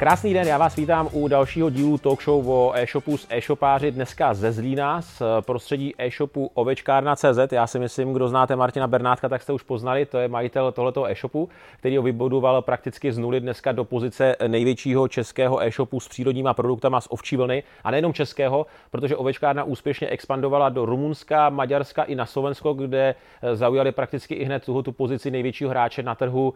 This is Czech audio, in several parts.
Krásný den, já vás vítám u dalšího dílu talk show o e-shopu s e-shopáři dneska ze Zlína z prostředí e-shopu ovečkárna.cz. Já si myslím, kdo znáte Martina Bernátka, tak jste už poznali, to je majitel tohoto e-shopu, který ho vybudoval prakticky z nuly dneska do pozice největšího českého e-shopu s přírodníma produktama z ovčí vlny a nejenom českého, protože ovečkárna úspěšně expandovala do Rumunska, Maďarska i na Slovensko, kde zaujali prakticky i hned tuto tu pozici největšího hráče na trhu.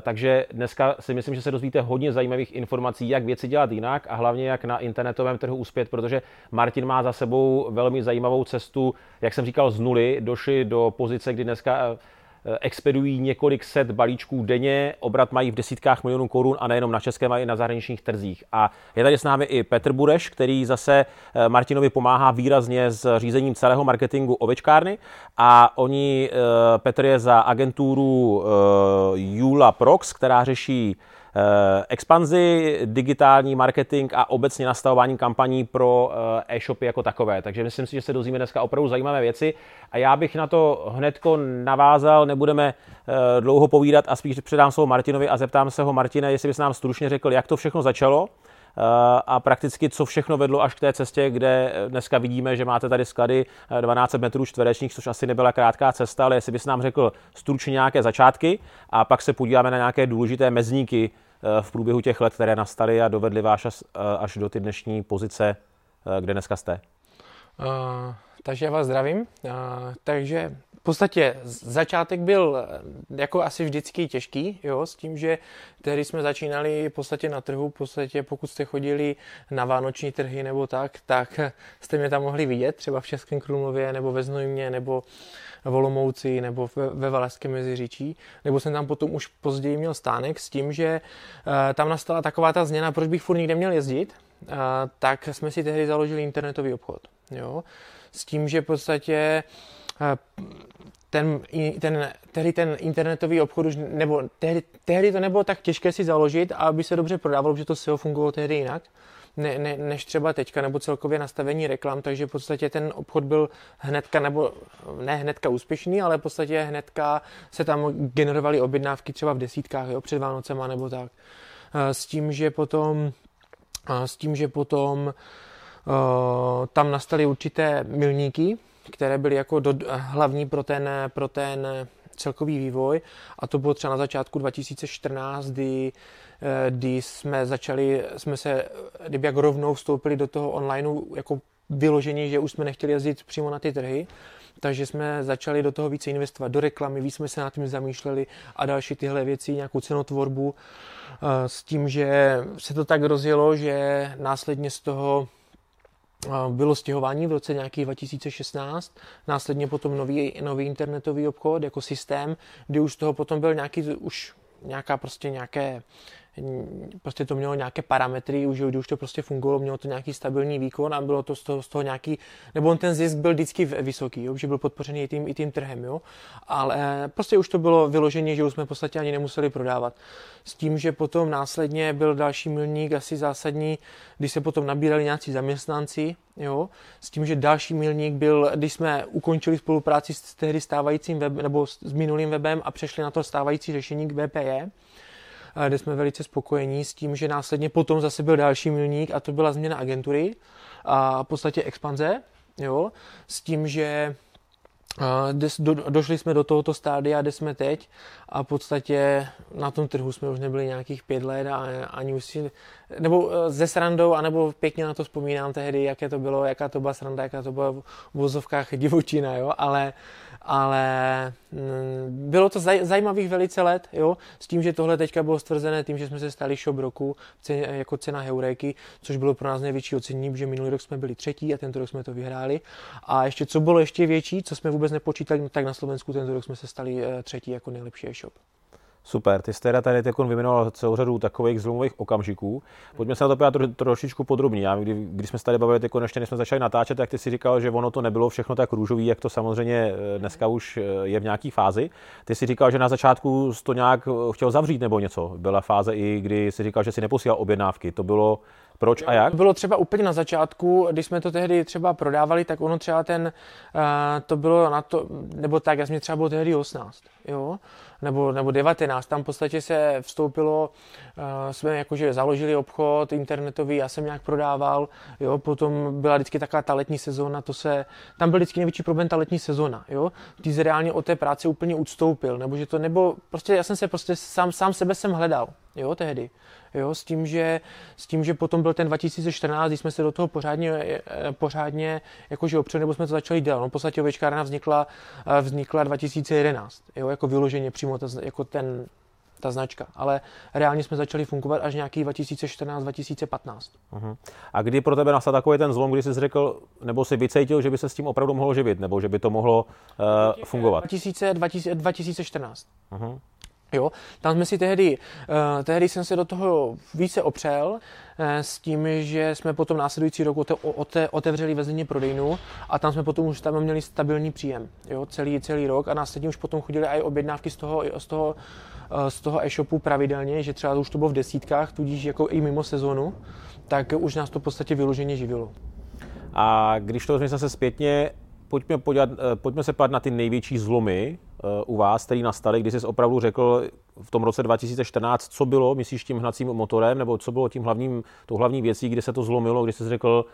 Takže dneska si myslím, že se dozvíte hodně zajímavých informací informací, jak věci dělat jinak a hlavně jak na internetovém trhu uspět, protože Martin má za sebou velmi zajímavou cestu, jak jsem říkal, z nuly došli do pozice, kdy dneska eh, expedují několik set balíčků denně, obrat mají v desítkách milionů korun a nejenom na českém, ale i na zahraničních trzích. A je tady s námi i Petr Bureš, který zase eh, Martinovi pomáhá výrazně s řízením celého marketingu ovečkárny a oni, eh, Petr je za agenturu Jula Prox, která řeší expanzi, digitální marketing a obecně nastavování kampaní pro eh, e-shopy jako takové. Takže myslím si, že se dozvíme dneska opravdu zajímavé věci a já bych na to hnedko navázal, nebudeme eh, dlouho povídat a spíš předám slovo Martinovi a zeptám se ho, Martine, jestli bys nám stručně řekl, jak to všechno začalo, a prakticky co všechno vedlo až k té cestě, kde dneska vidíme, že máte tady sklady 12 metrů čtverečních, což asi nebyla krátká cesta, ale jestli bys nám řekl stručně nějaké začátky a pak se podíváme na nějaké důležité mezníky Eh, v průběhu těch let, které nastaly a dovedly vás až, eh, až do ty dnešní pozice, eh, kde dneska jste? Uh, takže já vás zdravím. Uh, takže podstatě začátek byl jako asi vždycky těžký, jo, s tím, že tehdy jsme začínali v podstatě na trhu, v podstatě pokud jste chodili na vánoční trhy nebo tak, tak jste mě tam mohli vidět, třeba v Českém Krumlově nebo ve Znojmě nebo Volomouci nebo ve, ve Valašském meziříčí, nebo jsem tam potom už později měl stánek s tím, že uh, tam nastala taková ta změna, proč bych furt nikde měl jezdit, tak jsme si tehdy založili internetový obchod. Jo? S tím, že v podstatě ten, ten, tehdy ten internetový obchod už, nebo tehdy, tehdy to nebylo tak těžké si založit, aby se dobře prodávalo, protože to SEO fungovalo tehdy jinak ne, ne, než třeba teďka, nebo celkově nastavení reklam, takže v podstatě ten obchod byl hnedka, nebo ne hnedka úspěšný, ale v podstatě hnedka se tam generovaly objednávky třeba v desítkách, jo, před Vánocema nebo tak. S tím, že potom, s tím, že potom tam nastaly určité milníky, které byly jako do, hlavní pro ten, pro ten celkový vývoj. A to bylo třeba na začátku 2014, kdy Eh, kdy jsme začali, jsme se kdyby jak rovnou vstoupili do toho onlineu jako vyložení, že už jsme nechtěli jezdit přímo na ty trhy, takže jsme začali do toho více investovat do reklamy, víc jsme se nad tím zamýšleli a další tyhle věci, nějakou cenotvorbu eh, s tím, že se to tak rozjelo, že následně z toho eh, bylo stěhování v roce nějaký 2016, následně potom nový, nový internetový obchod jako systém, kdy už toho potom byl nějaký už nějaká prostě nějaké prostě to mělo nějaké parametry, už, už to prostě fungovalo, mělo to nějaký stabilní výkon a bylo to z toho, z toho nějaký, nebo on ten zisk byl vždycky vysoký, jo, že byl podpořený i tím, i tím trhem, jo, ale prostě už to bylo vyloženě, že už jsme v podstatě ani nemuseli prodávat. S tím, že potom následně byl další milník asi zásadní, když se potom nabírali nějací zaměstnanci, jo, s tím, že další milník byl, když jsme ukončili spolupráci s tehdy stávajícím webem, nebo s minulým webem a přešli na to stávající řešení k VPE, kde jsme velice spokojení s tím, že následně potom zase byl další milník a to byla změna agentury a v podstatě expanze, jo, s tím, že do, došli jsme do tohoto stádia, kde jsme teď a v podstatě na tom trhu jsme už nebyli nějakých pět let a ani už si, nebo ze srandou, anebo pěkně na to vzpomínám tehdy, jaké to bylo, jaká to byla sranda, jaká to byla v vozovkách divočina, jo, ale ale mm, bylo to zaj, zajímavých velice let, jo, s tím, že tohle teďka bylo stvrzené tím, že jsme se stali shop roku ceně, jako cena Heuréky, což bylo pro nás největší ocenění, že minulý rok jsme byli třetí a tento rok jsme to vyhráli. A ještě co bylo ještě větší, co jsme vůbec nepočítali, tak na Slovensku tento rok jsme se stali eh, třetí jako nejlepší e-shop. Super, ty jste tady teď vyjmenoval celou řadu takových zlomových okamžiků. Pojďme se na to podívat tro, trošičku podrobně. Já, kdy, když jsme se tady bavili, jako ještě než jsme začali natáčet, tak ty si říkal, že ono to nebylo všechno tak růžový, jak to samozřejmě eh, dneska už eh, je v nějaké fázi. Ty si říkal, že na začátku to nějak eh, chtěl zavřít nebo něco. Byla fáze i, kdy si říkal, že si neposílal objednávky. To bylo Proč a jak? Bylo třeba úplně na začátku, když jsme to tehdy třeba prodávali, tak ono třeba ten, to bylo na to, nebo tak, já jsem třeba bylo tehdy 18, jo, nebo, nebo 19, tam v podstatě se vstoupilo, uh, jsme jakože založili obchod internetový, já jsem nějak prodával, jo, potom byla vždycky taková ta letní sezóna, to se, tam byl vždycky největší problém ta letní sezóna, jo, ty se reálně od té práce úplně ustoupil, nebo že to, nebo prostě já jsem se prostě sám, sám sebe jsem hledal, jo, tehdy jo, s tím, že, s tím, že potom byl ten 2014, kdy jsme se do toho pořádně, eh, pořádně jakože opřeli, nebo jsme to začali dělat. No, v podstatě ovečkárna vznikla, eh, vznikla 2011, jo, jako vyloženě přímo ta, jako ten, ta značka, ale reálně jsme začali fungovat až nějaký 2014-2015. Uh-huh. A kdy pro tebe nastal takový ten zlom, kdy jsi řekl, nebo si vycítil, že by se s tím opravdu mohlo živit, nebo že by to mohlo uh, fungovat? 2000, 2000, 2014. Uh-huh. Jo, tam jsme si tehdy, uh, tehdy jsem se do toho více opřel uh, s tím, že jsme potom následující rok ote, ote, otevřeli ve prodejnu a tam jsme potom už tam měli stabilní příjem, jo, celý, celý rok a následně už potom chodili i objednávky z toho, z toho, uh, z toho e-shopu pravidelně, že třeba už to bylo v desítkách, tudíž jako i mimo sezonu, tak už nás to v podstatě vyloženě živilo. A když to vezmeme se zpětně, pojďme, podívat, pojďme se podívat na ty největší zlomy, Eh, u vás, který nastaly, kdy jsi opravdu řekl v tom roce 2014, co bylo, myslíš, tím hnacím motorem, nebo co bylo tím hlavním, tou hlavní věcí, kdy se to zlomilo, kdy jsi řekl,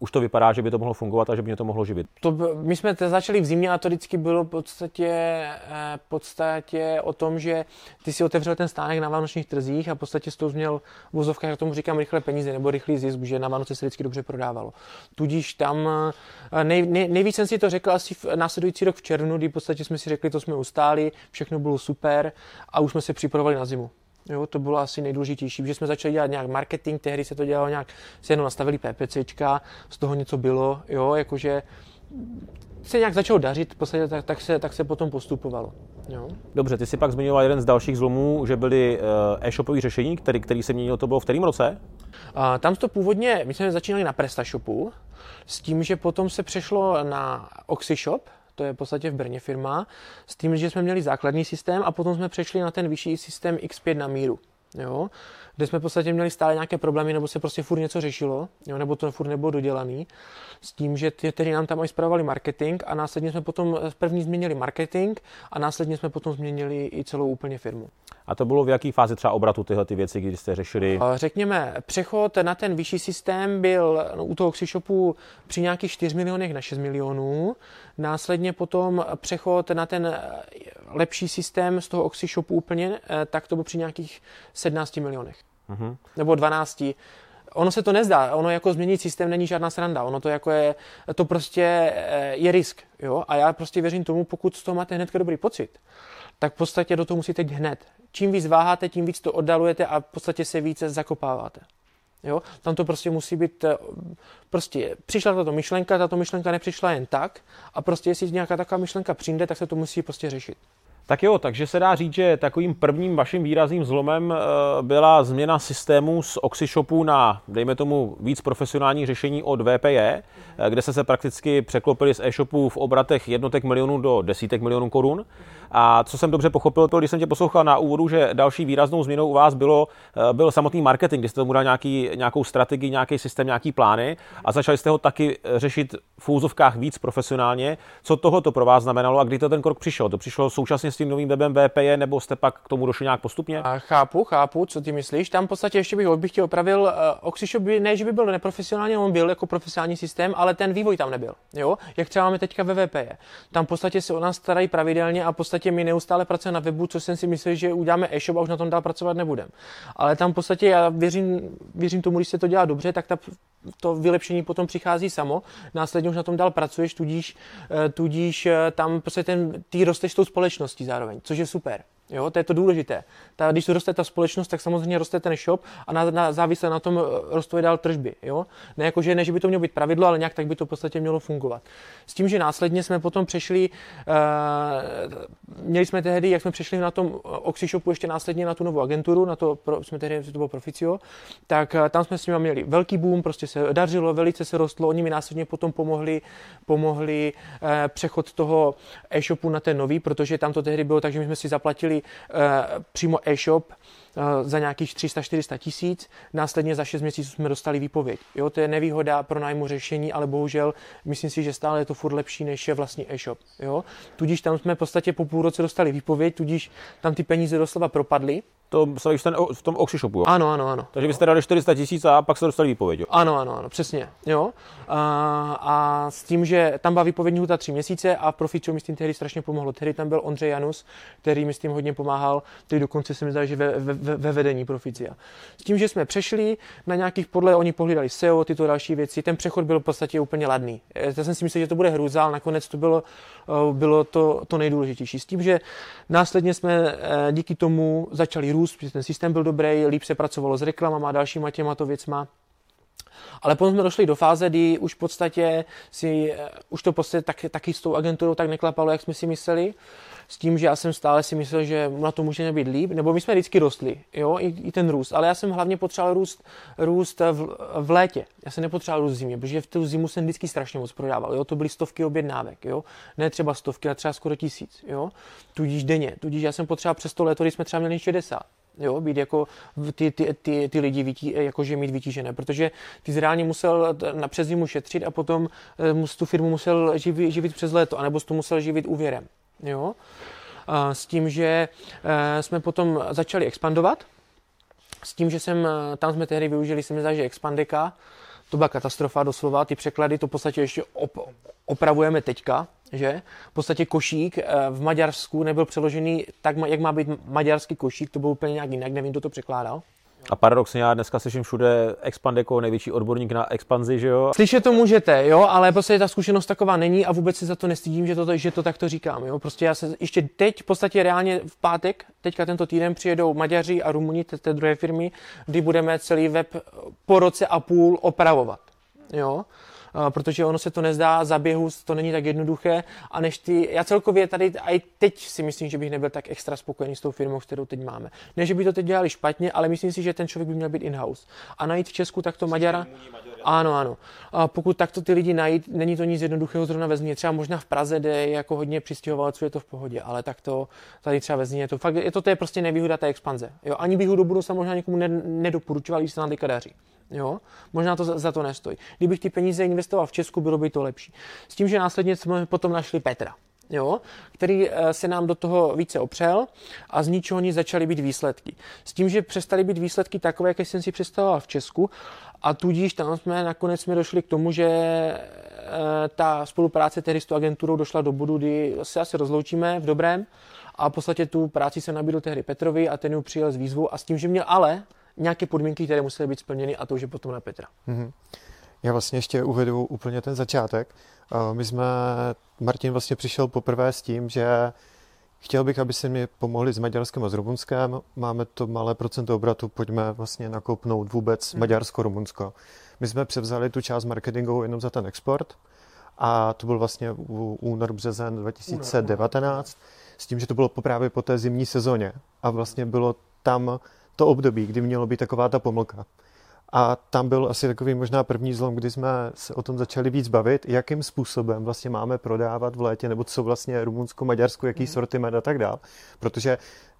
už to vypadá, že by to mohlo fungovat a že by mě to mohlo živit. To, my jsme to začali v zimě a to vždycky bylo v podstatě, eh, v podstatě o tom, že ty si otevřel ten stánek na vánočních trzích a v podstatě z toho měl v vozovkách, tomu říkám, rychle peníze nebo rychlý zisk, že na Vánoce se vždycky dobře prodávalo. Tudíž tam eh, nej, nej, nejvíc jsem si to řekl asi v následující rok v červnu, kdy v podstatě jsme si řekli, to jsme ustáli, všechno bylo super a už jsme se připravovali na zimu. Jo, to bylo asi nejdůležitější, že jsme začali dělat nějak marketing, tehdy se to dělalo nějak, se jenom nastavili PPCčka, z toho něco bylo, jo, jakože se nějak začalo dařit, podstatě, tak, tak, se, tak se potom postupovalo. Jo. Dobře, ty si pak zmiňoval jeden z dalších zlomů, že byly uh, e-shopové řešení, který, který se měnilo, to bylo v kterém roce? Uh, tam to původně, my jsme začínali na PrestaShopu, s tím, že potom se přešlo na OxyShop, to je v podstatě v Brně firma, s tím, že jsme měli základní systém a potom jsme přešli na ten vyšší systém X5 na míru. Jo? Kde jsme v podstatě měli stále nějaké problémy, nebo se prostě furt něco řešilo, jo, nebo to furt nebylo dodělaný, s tím, že ty, tedy nám tam i zpravovali marketing a následně jsme potom první změnili marketing a následně jsme potom změnili i celou úplně firmu. A to bylo v jaké fázi třeba obratu tyhle ty věci, kdy jste řešili? Řekněme, přechod na ten vyšší systém byl no, u toho Xishopu při nějakých 4 milionech na 6 milionů. Následně potom přechod na ten lepší systém z toho Oxyshopu úplně, eh, tak to bylo při nějakých 17 milionech. Uh-huh. Nebo 12. Ono se to nezdá, ono jako změnit systém není žádná sranda, ono to jako je, to prostě eh, je risk, jo, a já prostě věřím tomu, pokud z toho máte hned dobrý pocit, tak v podstatě do toho musíte jít hned. Čím víc váháte, tím víc to oddalujete a v podstatě se více zakopáváte. Jo? Tam to prostě musí být, eh, prostě přišla tato myšlenka, tato myšlenka nepřišla jen tak a prostě jestli nějaká taková myšlenka přijde, tak se to musí prostě řešit. Tak jo, takže se dá říct, že takovým prvním vaším výrazným zlomem eh, byla změna systému z OxyShopu na, dejme tomu, víc profesionální řešení od VPE, eh, kde se se prakticky překlopili z e-shopu v obratech jednotek milionů do desítek milionů korun. A co jsem dobře pochopil, to, když jsem tě poslouchal na úvodu, že další výraznou změnou u vás bylo, eh, byl samotný marketing, kdy jste tomu dal nějaký, nějakou strategii, nějaký systém, nějaký plány a začali jste ho taky řešit v úzovkách víc profesionálně. Co toho to pro vás znamenalo a kdy to ten krok přišel? To přišlo současně s tím novým webem VPE, nebo jste pak k tomu došli nějak postupně? A chápu, chápu, co ty myslíš. Tam v podstatě ještě bych, bych tě opravil, uh, Oxyshop by, ne, že by byl neprofesionální, on byl jako profesionální systém, ale ten vývoj tam nebyl. Jo? Jak třeba máme teďka ve. Tam v podstatě se o nás starají pravidelně a v podstatě my neustále pracujeme na webu, co jsem si myslel, že uděláme e-shop a už na tom dál pracovat nebudem. Ale tam v podstatě já věřím, věřím tomu, když se to dělá dobře, tak ta, to vylepšení potom přichází samo. Následně už na tom dál pracuješ, tudíž, eh, tudíž eh, tam prostě ten, ty rosteš tou společností zároveň, což je super. Jo, to je to důležité. Ta, když roste ta společnost, tak samozřejmě roste ten shop a na, na, závisle na tom eh, rostou dál tržby. Jo? Ne jako, že, ne, že by to mělo být pravidlo, ale nějak tak by to v podstatě mělo fungovat. S tím, že následně jsme potom přešli, uh, měli jsme tehdy, jak jsme přešli na tom Oxyshopu ještě následně na tu novou agenturu, na to, pro, jsme tehdy, to bylo Proficio, tak uh, tam jsme s nimi měli velký boom, prostě se dařilo, velice se rostlo, oni mi následně potom pomohli, pomohli uh, přechod toho e-shopu na ten nový, protože tam to tehdy bylo tak, že my jsme si zaplatili uh, přímo e-shop uh, za nějakých 300-400 tisíc, následně za 6 měsíců jsme dostali výpověď. Jo, to je nevýhoda pro nájmu řešení, ale bohužel myslím si, že stále je to furt lepší než je vlastní e-shop. Jo? Tudíž tam jsme v podstatě po půl roce dostali výpověď, tudíž tam ty peníze doslova propadly, to stavíš ten, v tom auction shopu, jo? Ano, ano, ano. Takže byste dali 400 tisíc a pak se dostali výpověď, jo? Ano, ano, ano, přesně, jo. A, a s tím, že tam byla výpovědní huta tři měsíce a Profičo mi s tím tehdy strašně pomohlo. Tehdy tam byl Ondřej Janus, který mi s tím hodně pomáhal, který dokonce se mi zdá, že ve, ve, ve vedení Proficia. S tím, že jsme přešli na nějakých podle, oni pohlídali SEO, tyto další věci, ten přechod byl v podstatě úplně ladný. Já jsem si myslel, že to bude hrůza, ale nakonec to bylo, bylo to, to nejdůležitější. S tím, že následně jsme eh, díky tomu začali růst, protože ten systém byl dobrý, líp se pracovalo s reklamama a dalšíma těmato věcma. Ale potom jsme došli do fáze, kdy už v podstatě si, eh, už to prostě tak, taky s tou agenturou tak neklapalo, jak jsme si mysleli. S tím, že já jsem stále si myslel, že na to může být líp, nebo my jsme vždycky rostli, jo, i, i ten růst. Ale já jsem hlavně potřeboval růst, růst v, v létě. Já jsem nepotřeboval růst v zimě, protože v tu zimu jsem vždycky strašně moc prodával, jo. To byly stovky objednávek, jo. Ne třeba stovky, ale třeba skoro tisíc, jo. Tudíž denně. Tudíž já jsem potřeboval přes to léto, kdy jsme třeba měli 60 jo, být jako ty, ty, ty, ty lidi vytí, jakože mít vytížené, protože ty jsi reálně musel na přes zimu šetřit a potom eh, tu firmu musel živit, živit přes léto, anebo to musel živit úvěrem, jo. S tím, že eh, jsme potom začali expandovat, s tím, že jsem, eh, tam jsme tehdy využili, se mi že Expandeka, to byla katastrofa doslova, ty překlady to v podstatě ještě op, opravujeme teďka, že? V podstatě košík eh, v Maďarsku nebyl přeložený tak, jak má být maďarský košík, to byl úplně nějak jinak, nevím, kdo to překládal. A paradoxně já dneska slyším všude expand jako největší odborník na expanzi, že jo? Slyšet to můžete, jo, ale prostě ta zkušenost taková není a vůbec se za to nestydím, že to, že to takto říkám, jo. Prostě já se ještě teď, v podstatě reálně v pátek, teďka tento týden přijedou Maďaři a Rumuni, té druhé firmy, kdy budeme celý web po roce a půl opravovat, jo protože ono se to nezdá za běhu, to není tak jednoduché a než ty, já celkově tady i teď si myslím, že bych nebyl tak extra spokojený s tou firmou, kterou teď máme. Ne, že by to teď dělali špatně, ale myslím si, že ten člověk by měl být in-house. A najít v Česku takto Maďara, ano, ano. A pokud takto ty lidi najít, není to nic jednoduchého zrovna ve Zlíně. Třeba možná v Praze, kde je jako hodně přistěhovalců, je to v pohodě, ale tak to tady třeba ve Zlíně, je to fakt, je to, to je prostě nevýhoda té expanze. Jo, ani bych do budoucna možná někomu ne, nedoporučoval, když se nám teďka daří. Jo? Možná to za, za to nestojí. Kdybych ty peníze investoval v Česku, bylo by to lepší. S tím, že následně jsme potom našli Petra. Jo, který eh, se nám do toho více opřel a z ničeho nic začaly být výsledky. S tím, že přestaly být výsledky takové, jaké jsem si představoval v Česku a tudíž tam jsme nakonec jsme došli k tomu, že eh, ta spolupráce tedy s tou agenturou došla do bodu, kdy se asi rozloučíme v dobrém a v podstatě tu práci se nabídl tehdy Petrovi a ten ji přijel s výzvou a s tím, že měl ale nějaké podmínky, které musely být splněny a to už je potom na Petra. Mm-hmm. Já vlastně ještě uvedu úplně ten začátek. My jsme, Martin vlastně přišel poprvé s tím, že chtěl bych, aby se mi pomohli s Maďarskem a s Rumunskem. Máme to malé procento obratu, pojďme vlastně nakoupnout vůbec mm. Maďarsko-Rumunsko. My jsme převzali tu část marketingovou jenom za ten export a to byl vlastně únor, březen 2019 s tím, že to bylo právě po té zimní sezóně a vlastně bylo tam to období, kdy mělo být taková ta pomlka. A tam byl asi takový možná první zlom, kdy jsme se o tom začali víc bavit, jakým způsobem vlastně máme prodávat v létě, nebo co vlastně Rumunsko, Maďarsko, jaký mm. sortiment a tak dál. Protože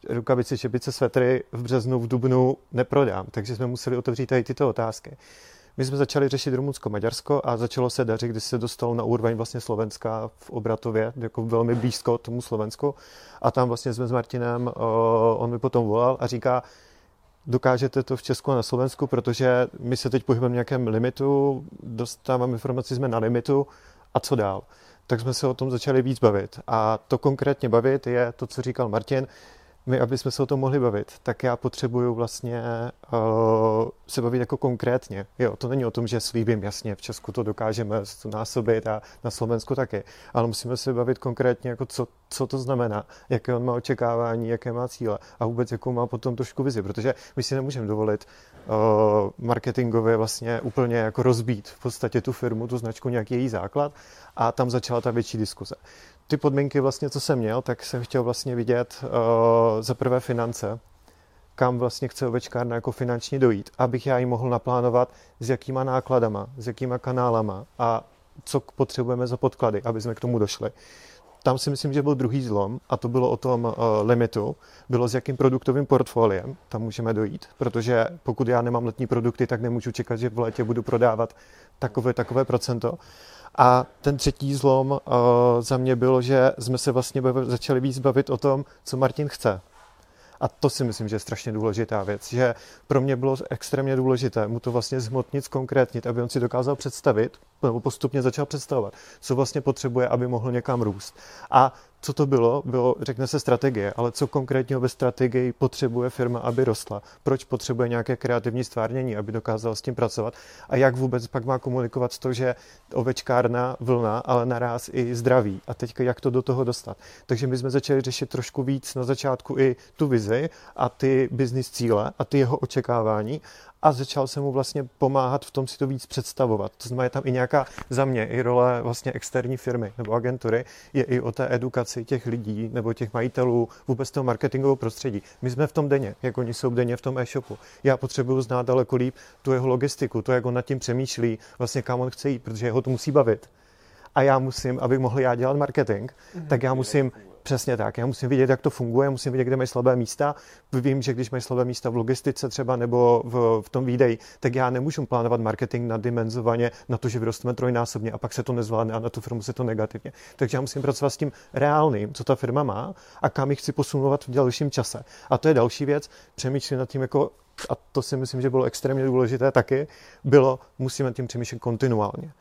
rukavice, čepice, svetry v březnu, v dubnu neprodám, takže jsme museli otevřít tady tyto otázky. My jsme začali řešit Rumunsko, Maďarsko a začalo se dařit, když se dostalo na úroveň vlastně Slovenska v Obratově, jako velmi blízko tomu Slovensku. A tam vlastně jsme s Martinem, on mi potom volal a říká, dokážete to v Česku a na Slovensku, protože my se teď pohybujeme v nějakém limitu, dostáváme informaci, jsme na limitu a co dál. Tak jsme se o tom začali víc bavit. A to konkrétně bavit je to, co říkal Martin, my, aby jsme se o tom mohli bavit, tak já potřebuju vlastně uh, se bavit jako konkrétně. Jo, to není o tom, že slíbím jasně, v Česku to dokážeme násobit a na Slovensku taky, ale musíme se bavit konkrétně, jako co, co to znamená, jaké on má očekávání, jaké má cíle a vůbec jakou má potom trošku vizi, protože my si nemůžeme dovolit uh, marketingově vlastně úplně jako rozbít v podstatě tu firmu, tu značku, nějaký její základ a tam začala ta větší diskuze ty podmínky vlastně, co jsem měl, tak jsem chtěl vlastně vidět uh, za prvé finance, kam vlastně chce ovečkárna jako finančně dojít, abych já ji mohl naplánovat s jakýma nákladama, s jakýma kanálama a co potřebujeme za podklady, aby jsme k tomu došli. tam si myslím, že byl druhý zlom a to bylo o tom uh, limitu, bylo s jakým produktovým portfoliem tam můžeme dojít, protože pokud já nemám letní produkty, tak nemůžu čekat, že v létě budu prodávat takové, takové procento. A ten třetí zlom uh, za mě bylo, že jsme se vlastně bavili, začali víc bavit o tom, co Martin chce. A to si myslím, že je strašně důležitá věc, že pro mě bylo extrémně důležité mu to vlastně zhmotnit, konkrétnit, aby on si dokázal představit, nebo postupně začal představovat, co vlastně potřebuje, aby mohl někam růst. A co to bylo? Bylo, řekne se strategie, ale co konkrétního ve strategii potřebuje firma, aby rostla? Proč potřebuje nějaké kreativní stvárnění, aby dokázala s tím pracovat? A jak vůbec pak má komunikovat to, že ovečkárna vlna, ale naraz i zdraví? A teďka jak to do toho dostat? Takže my jsme začali řešit trošku víc na začátku i tu vizi a ty business cíle a ty jeho očekávání a začal jsem mu vlastně pomáhat v tom si to víc představovat. To znamená, je tam i nějaká za mě i role vlastně externí firmy nebo agentury, je i o té edukaci těch lidí nebo těch majitelů vůbec toho marketingového prostředí. My jsme v tom denně, jak oni jsou denně v tom e-shopu. Já potřebuju znát daleko líp tu jeho logistiku, to, jak on nad tím přemýšlí, vlastně kam on chce jít, protože jeho to musí bavit a já musím, abych mohl já dělat marketing, mm-hmm. tak já musím Přesně tak. Já musím vidět, jak to funguje, musím vidět, kde mají slabé místa. Vím, že když mají slabé místa v logistice třeba nebo v, v tom výdeji, tak já nemůžu plánovat marketing na dimenzovaně na to, že vyrosteme trojnásobně a pak se to nezvládne a na tu firmu se to negativně. Takže já musím pracovat s tím reálným, co ta firma má a kam ji chci posunovat v dalším čase. A to je další věc. Přemýšlím nad tím, jako a to si myslím, že bylo extrémně důležité taky, bylo, musíme tím přemýšlet kontinuálně.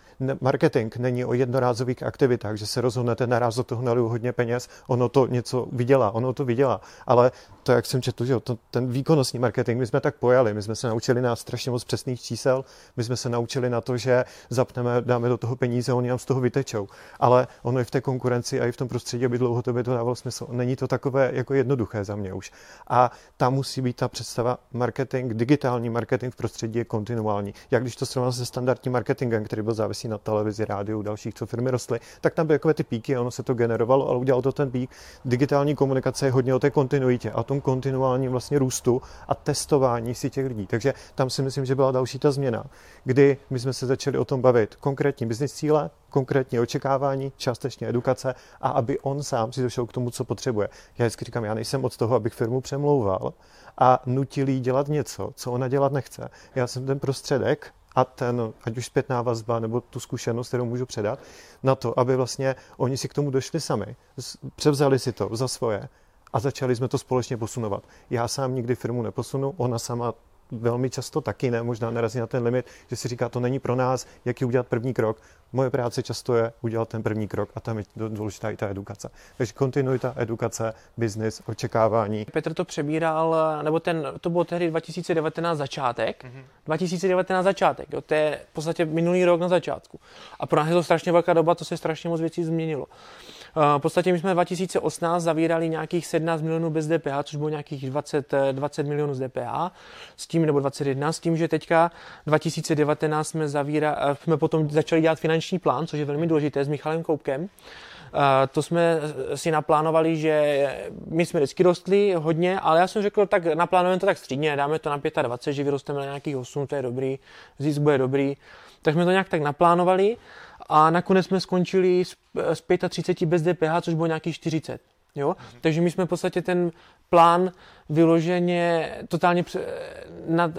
Marketing není o jednorázových aktivitách, že se rozhodnete naraz do toho naliju hodně peněz, ono to něco vydělá, ono to vydělá, ale to, jak jsem četl, že to, ten výkonnostní marketing, my jsme tak pojali, my jsme se naučili na strašně moc přesných čísel, my jsme se naučili na to, že zapneme, dáme do toho peníze, oni nám z toho vytečou, ale ono i v té konkurenci a i v tom prostředí, aby dlouhodobě to dávalo smysl. Není to takové jako jednoduché za mě už. A tam musí být ta představa marketing marketing, digitální marketing v prostředí je kontinuální. Jak když to srovnám se standardním marketingem, který byl závislý na televizi, rádiu, dalších, co firmy rostly, tak tam byly takové ty píky, ono se to generovalo, ale udělalo to ten pík. Digitální komunikace je hodně o té kontinuitě a tom kontinuálním vlastně růstu a testování si těch lidí. Takže tam si myslím, že byla další ta změna, kdy my jsme se začali o tom bavit. Konkrétní business cíle, konkrétní očekávání, částečně edukace a aby on sám si došel k tomu, co potřebuje. Já vždycky říkám, já nejsem od toho, abych firmu přemlouval a nutil jí dělat něco, co ona dělat nechce. Já jsem ten prostředek a ten, ať už zpětná vazba nebo tu zkušenost, kterou můžu předat, na to, aby vlastně oni si k tomu došli sami, převzali si to za svoje a začali jsme to společně posunovat. Já sám nikdy firmu neposunu, ona sama velmi často taky ne, možná narazí na ten limit, že si říká, to není pro nás, jaký udělat první krok. Moje práce často je udělat ten první krok a tam je důležitá i ta edukace. Takže kontinuita, edukace, biznis, očekávání. Petr to přebíral, nebo ten, to bylo tehdy 2019 začátek, mm-hmm. 2019 začátek, jo, to je v podstatě minulý rok na začátku. A pro nás je to strašně velká doba, to se strašně moc věcí změnilo. V podstatě my jsme 2018 zavírali nějakých 17 milionů bez DPH, což bylo nějakých 20, 20 milionů z DPH, s tím, nebo 21, s tím, že teďka 2019 jsme, zavíra, jsme potom začali dělat finanční plán, což je velmi důležité, s Michalem Koupkem. to jsme si naplánovali, že my jsme vždycky rostli hodně, ale já jsem řekl, tak naplánujeme to tak střídně, dáme to na 25, že vyrosteme na nějakých 8, to je dobrý, zisk bude dobrý. Tak jsme to nějak tak naplánovali a nakonec jsme skončili s, s 35 bez DPH, což bylo nějakých 40. Jo? Mm-hmm. Takže my jsme v podstatě ten plán vyloženě totálně pře, nad,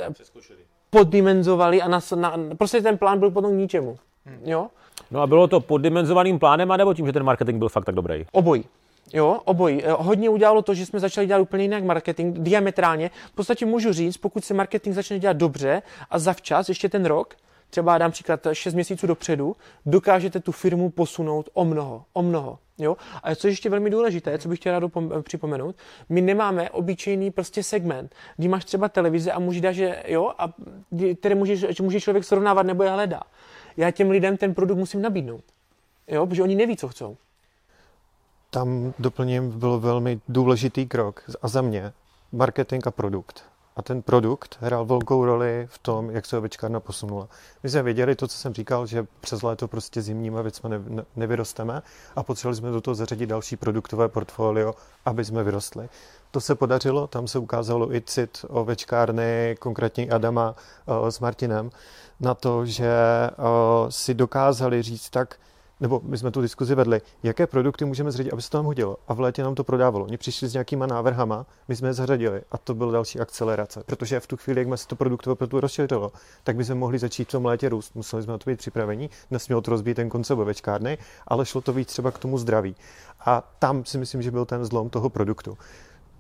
poddimenzovali a nas, na, prostě ten plán byl potom k ničemu. Mm. Jo? No a bylo to poddimenzovaným plánem, anebo tím, že ten marketing byl fakt tak dobrý? Obojí. Jo, obojí. Eh, hodně udělalo to, že jsme začali dělat úplně jinak marketing, diametrálně. V podstatě můžu říct, pokud se marketing začne dělat dobře a zavčas, ještě ten rok, třeba dám příklad 6 měsíců dopředu, dokážete tu firmu posunout o mnoho, o mnoho. Jo? A co je ještě velmi důležité, co bych chtěl rád připomenout, my nemáme obyčejný prostě segment, kdy máš třeba televize a můžeš dát, že jo, a které může, že může člověk srovnávat nebo je hledá. Já těm lidem ten produkt musím nabídnout, jo, protože oni neví, co chcou. Tam doplním byl velmi důležitý krok a za mě marketing a produkt. A ten produkt hrál velkou roli v tom, jak se ovečkárna posunula. My jsme věděli to, co jsem říkal, že přes léto prostě zimníma věcmi ne, ne, nevyrosteme a potřebovali jsme do toho zařadit další produktové portfolio, aby jsme vyrostli. To se podařilo, tam se ukázalo i cit ovečkárny, konkrétně Adama uh, s Martinem, na to, že uh, si dokázali říct tak, nebo my jsme tu diskuzi vedli, jaké produkty můžeme zředit, aby se to tam hodilo. A v létě nám to prodávalo. Oni přišli s nějakýma návrhama, my jsme je zařadili a to byl další akcelerace. Protože v tu chvíli, jak se to produktové proto rozšířilo, tak by jsme mohli začít v tom létě růst. Museli jsme na to být připravení, nesmělo to rozbít ten koncept ovečkárny, ale šlo to víc třeba k tomu zdraví. A tam si myslím, že byl ten zlom toho produktu.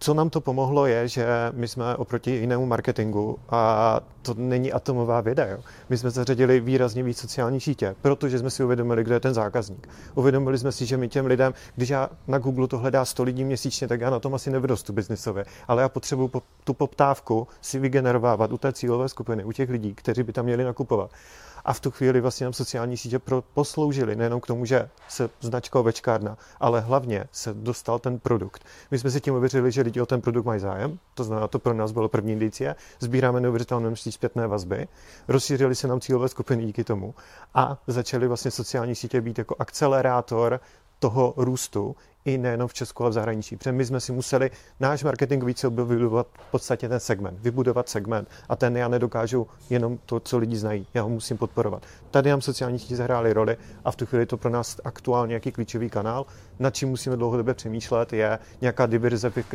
Co nám to pomohlo je, že my jsme oproti jinému marketingu, a to není atomová věda, jo. my jsme zařadili výrazně víc sociální sítě, protože jsme si uvědomili, kdo je ten zákazník. Uvědomili jsme si, že my těm lidem, když já na Google to hledá 100 lidí měsíčně, tak já na tom asi nevyrostu biznisově, ale já potřebuji tu poptávku si vygenerovávat u té cílové skupiny, u těch lidí, kteří by tam měli nakupovat. A v tu chvíli vlastně nám sociální sítě pro, posloužily nejenom k tomu, že se značka ovečkárna, ale hlavně se dostal ten produkt. My jsme si tím uvěřili, že lidi o ten produkt mají zájem, to znamená, to pro nás bylo první indicie. Sbíráme neuvěřitelné množství zpětné vazby, rozšířili se nám cílové skupiny díky tomu a začaly vlastně sociální sítě být jako akcelerátor toho růstu, i nejenom v Česku, ale v zahraničí. Protože my jsme si museli, náš marketingový cíl byl vybudovat v podstatě ten segment, vybudovat segment a ten já nedokážu jenom to, co lidi znají, já ho musím podporovat. Tady nám sociální sítě zahrály roli a v tu chvíli to pro nás aktuálně nějaký klíčový kanál, nad čím musíme dlouhodobě přemýšlet, je nějaká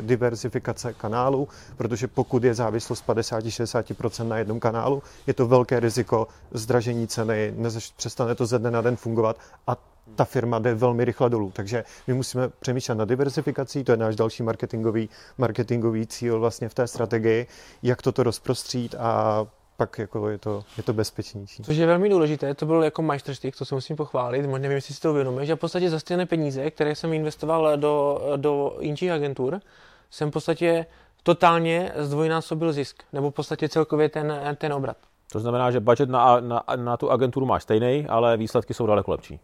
diversifikace kanálů, protože pokud je závislost 50-60% na jednom kanálu, je to velké riziko zdražení ceny, přestane to ze dne na den fungovat a ta firma jde velmi rychle dolů. Takže my musíme přemýšlet na diversifikací, to je náš další marketingový, marketingový cíl vlastně v té strategii, jak toto rozprostřít a pak jako je to, je to bezpečnější. Což je velmi důležité, to byl jako majstrštyk, to se musím pochválit, možná nevím, jestli si to uvědomuješ, že v podstatě za stejné peníze, které jsem investoval do, do jinčích agentur, jsem v podstatě totálně zdvojnásobil zisk, nebo v podstatě celkově ten, ten obrat. To znamená, že budget na, na, na tu agenturu máš stejný, ale výsledky jsou daleko lepší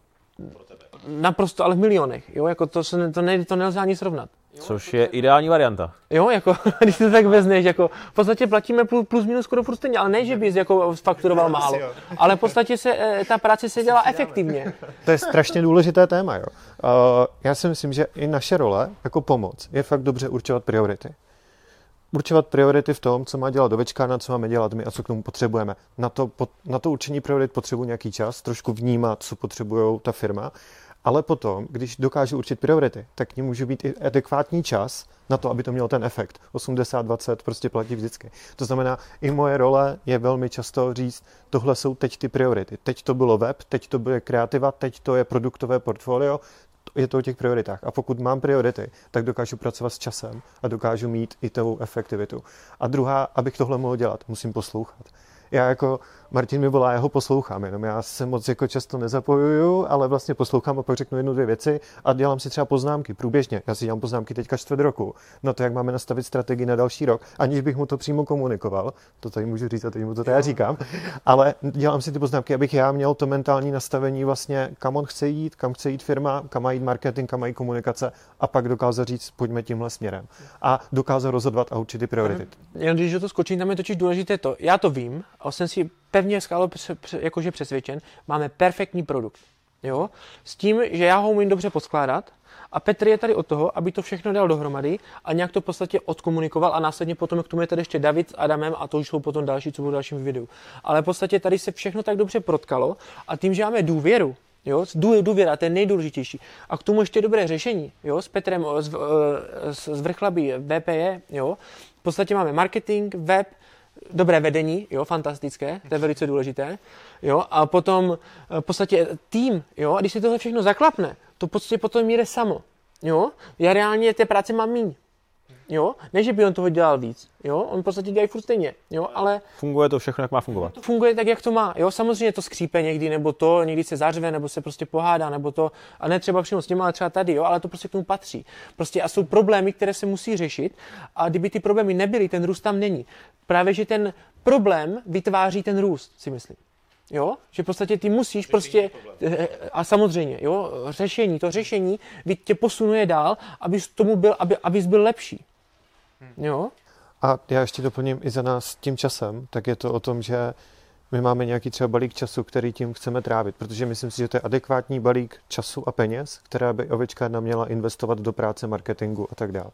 naprosto, ale v milionech. Jo, jako to, se, to, ne, to nelze ani srovnat. Což je ideální varianta. Jo, jako, když to tak vezneš, jako, v podstatě platíme plus, plus minus skoro furt stejně, ale ne, že bys jako fakturoval málo, ale v podstatě se, eh, ta práce se dělá efektivně. To je strašně důležité téma, jo. Uh, já si myslím, že i naše role jako pomoc je fakt dobře určovat priority určovat priority v tom, co má dělat dovečkárna, co máme dělat my a co k tomu potřebujeme. Na to, na to určení priorit potřebuji nějaký čas, trošku vnímat, co potřebuje ta firma, ale potom, když dokážu určit priority, tak k ní může být i adekvátní čas na to, aby to mělo ten efekt. 80-20 prostě platí vždycky. To znamená, i moje role je velmi často říct, tohle jsou teď ty priority. Teď to bylo web, teď to bude kreativa, teď to je produktové portfolio, je to o těch prioritách. A pokud mám priority, tak dokážu pracovat s časem a dokážu mít i tou efektivitu. A druhá, abych tohle mohl dělat, musím poslouchat. Já jako Martin mi volá, já ho poslouchám, jenom já se moc jako často nezapojuju, ale vlastně poslouchám a pak řeknu jednu, dvě věci a dělám si třeba poznámky průběžně. Já si dělám poznámky teďka čtvrt roku na to, jak máme nastavit strategii na další rok, aniž bych mu to přímo komunikoval. To tady můžu říct a teď mu to tady říkám. Ale dělám si ty poznámky, abych já měl to mentální nastavení vlastně, kam on chce jít, kam chce jít firma, kam má jít marketing, kam má jít komunikace a pak dokázat říct, pojďme tímhle směrem. A dokázat rozhodovat a určitě priority. Jen když to skočím, tam je totiž důležité to. Já to vím a jsem si pevně skálo jakože přesvědčen, máme perfektní produkt. Jo? S tím, že já ho umím dobře poskládat a Petr je tady od toho, aby to všechno dal dohromady a nějak to v podstatě odkomunikoval a následně potom k tomu je tady ještě David s Adamem a to už jsou potom další, co budou dalším videu. Ale v podstatě tady se všechno tak dobře protkalo a tím, že máme důvěru, Jo, důvěra, to je nejdůležitější. A k tomu ještě dobré řešení, jo, s Petrem z, z, z vrchlabí VPE, jo. V podstatě máme marketing, web, dobré vedení, jo, fantastické, to je velice důležité, jo, a potom eh, v podstatě tým, jo, a když si tohle všechno zaklapne, to v podstatě potom jde samo, jo, já reálně té práce mám míň, Jo? Ne, že by on toho dělal víc. Jo? On v podstatě dělá furt stejně. Jo? Ale funguje to všechno, jak má fungovat. To funguje tak, jak to má. Jo? Samozřejmě to skřípe někdy, nebo to, někdy se zařve, nebo se prostě pohádá, nebo to, a ne třeba přímo s těma, ale třeba tady, jo? ale to prostě k tomu patří. Prostě a jsou problémy, které se musí řešit a kdyby ty problémy nebyly, ten růst tam není. Právě, že ten problém vytváří ten růst, si myslím. Jo? Že v podstatě ty musíš řešení prostě, eh, a samozřejmě, jo, řešení, to řešení tě posunuje dál, abys tomu byl, aby, abys byl lepší. Hmm. Jo? A já ještě doplním i za nás tím časem, tak je to o tom, že my máme nějaký třeba balík času, který tím chceme trávit, protože myslím si, že to je adekvátní balík času a peněz, která by ovečka měla investovat do práce, marketingu a tak dále.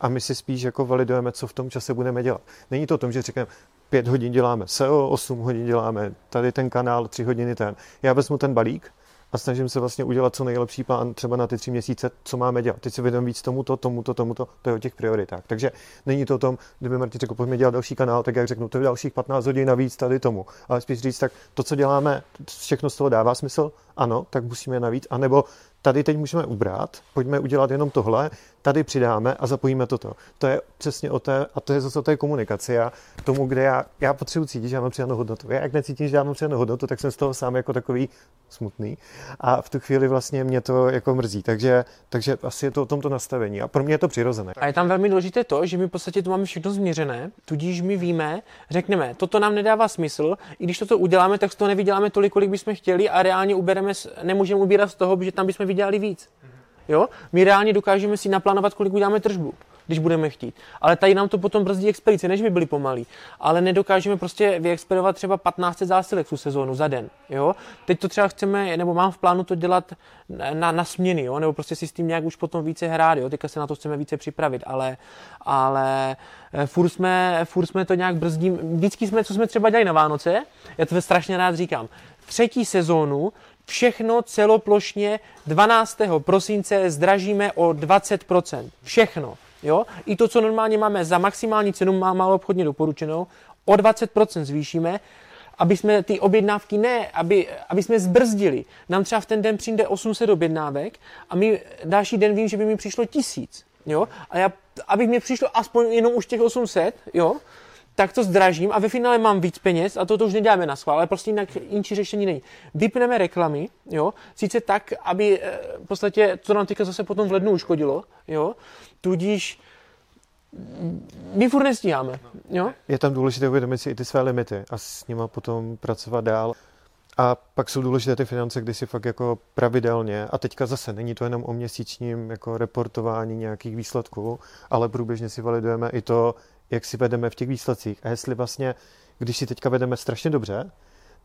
A my si spíš jako validujeme, co v tom čase budeme dělat. Není to o tom, že řekneme, pět hodin děláme SEO, osm hodin děláme tady ten kanál, tři hodiny ten. Já vezmu ten balík a snažím se vlastně udělat co nejlepší plán třeba na ty tři měsíce, co máme dělat. Teď si vědom víc tomuto, tomuto, tomuto, to je o těch prioritách. Takže není to o tom, kdyby Martin řekl, pojďme dělat další kanál, tak jak řeknu, to je dalších 15 hodin navíc tady tomu. Ale spíš říct, tak to, co děláme, všechno z toho dává smysl, ano, tak musíme navíc, anebo tady teď můžeme ubrat, pojďme udělat jenom tohle, tady přidáme a zapojíme toto. To je přesně o té, a to je zase o té komunikaci. a tomu, kde já, já potřebuji cítit, že mám přidanou hodnotu. Já jak necítím, že mám přidanou hodnotu, tak jsem z toho sám jako takový smutný. A v tu chvíli vlastně mě to jako mrzí. Takže, takže asi je to o tomto nastavení. A pro mě je to přirozené. A je tam velmi důležité to, že my v podstatě tu máme všechno změřené, tudíž my víme, řekneme, toto nám nedává smysl, i když toto uděláme, tak z toho nevyděláme tolik, kolik bychom chtěli a reálně ubereme, nemůžeme ubírat z toho, že tam bychom vydělali víc. Jo? My reálně dokážeme si naplánovat, kolik uděláme tržbu když budeme chtít. Ale tady nám to potom brzdí expedice, než by byli pomalí. Ale nedokážeme prostě vyexpedovat třeba 15 zásilek tu sezónu za den. Jo? Teď to třeba chceme, nebo mám v plánu to dělat na, na směny, jo? nebo prostě si s tím nějak už potom více hrát. Jo? Teďka se na to chceme více připravit, ale, ale eh, furt jsme, furt jsme to nějak brzdím. Vždycky jsme, co jsme třeba dělali na Vánoce, já to strašně rád říkám, třetí sezónu Všechno celoplošně 12. prosince zdražíme o 20%. Všechno. Jo? I to, co normálně máme za maximální cenu, má malo obchodně doporučenou, o 20% zvýšíme, aby jsme ty objednávky ne, aby, aby jsme zbrzdili. Nám třeba v ten den přijde 800 objednávek a my další den vím, že by mi přišlo tisíc. Jo? A já, aby mi přišlo aspoň jenom už těch 800, jo? Tak to zdražím a ve finále mám víc peněz a to, to už neděláme na schvál, ale prostě jinak jinší řešení není. Vypneme reklamy, jo, sice tak, aby eh, v podstatě, to nám teďka zase potom v lednu uškodilo, jo, tudíž my furt nestíháme. Jo? Je tam důležité uvědomit si i ty své limity a s nima potom pracovat dál. A pak jsou důležité ty finance, kdy si fakt jako pravidelně, a teďka zase není to jenom o měsíčním jako reportování nějakých výsledků, ale průběžně si validujeme i to, jak si vedeme v těch výsledcích. A jestli vlastně, když si teďka vedeme strašně dobře,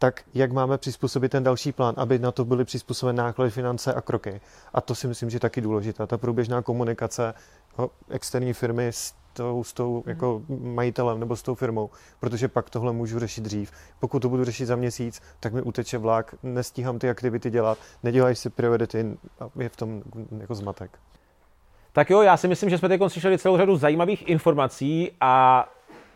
tak jak máme přizpůsobit ten další plán, aby na to byly přizpůsobené náklady, finance a kroky. A to si myslím, že je taky důležitá. Ta průběžná komunikace externí firmy s tou, s tou jako majitelem nebo s tou firmou, protože pak tohle můžu řešit dřív. Pokud to budu řešit za měsíc, tak mi uteče vlak, nestíhám ty aktivity dělat, nedělají si priority a je v tom jako zmatek. Tak jo, já si myslím, že jsme teď slyšeli celou řadu zajímavých informací a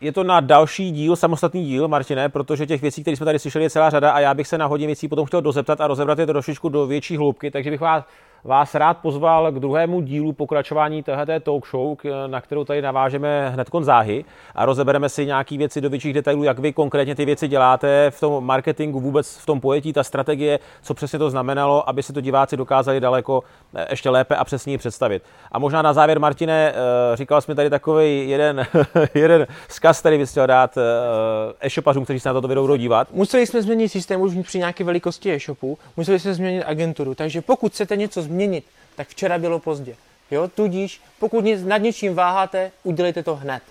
je to na další díl, samostatný díl, Martine, protože těch věcí, které jsme tady slyšeli, je celá řada a já bych se na hodně věcí potom chtěl dozeptat a rozebrat je trošičku do větší hloubky, takže bych vás vás rád pozval k druhému dílu pokračování téhleté talk show, na kterou tady navážeme hned záhy a rozebereme si nějaké věci do větších detailů, jak vy konkrétně ty věci děláte v tom marketingu, vůbec v tom pojetí, ta strategie, co přesně to znamenalo, aby si to diváci dokázali daleko eh, ještě lépe a přesněji představit. A možná na závěr, Martine, eh, říkal jsme tady takový jeden, jeden zkaz, který bys chtěl dát eh, e-shopařům, kteří se na toto budou dívat. Museli jsme změnit systém už při nějaké velikosti e-shopu, museli jsme změnit agenturu, takže pokud chcete něco změnit, změnit, tak včera bylo pozdě. Jo? Tudíž, pokud nad něčím váháte, udělejte to hned.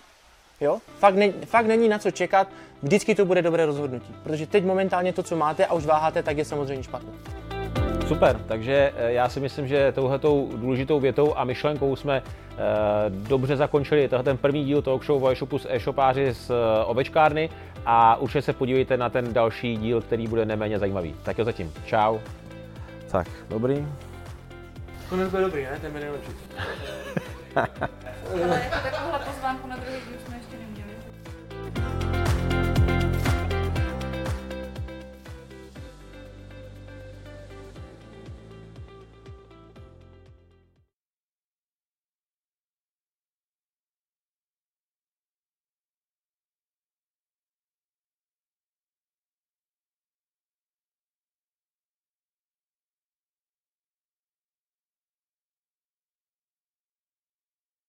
Jo? Fakt, ne, fakt není na co čekat, vždycky to bude dobré rozhodnutí. Protože teď momentálně to, co máte a už váháte, tak je samozřejmě špatné. Super, takže eh, já si myslím, že touhletou důležitou větou a myšlenkou jsme eh, dobře zakončili ten první díl talk show o e-shopu s e-shopáři z eh, ovečkárny a určitě se podívejte na ten další díl, který bude neméně zajímavý. Tak jo zatím. Čau. Tak, dobrý. Con el dobrý, prý, ne? Ten mi nejlepší. Ale takovouhle pozvánku na druhý díl jsme ještě neměli.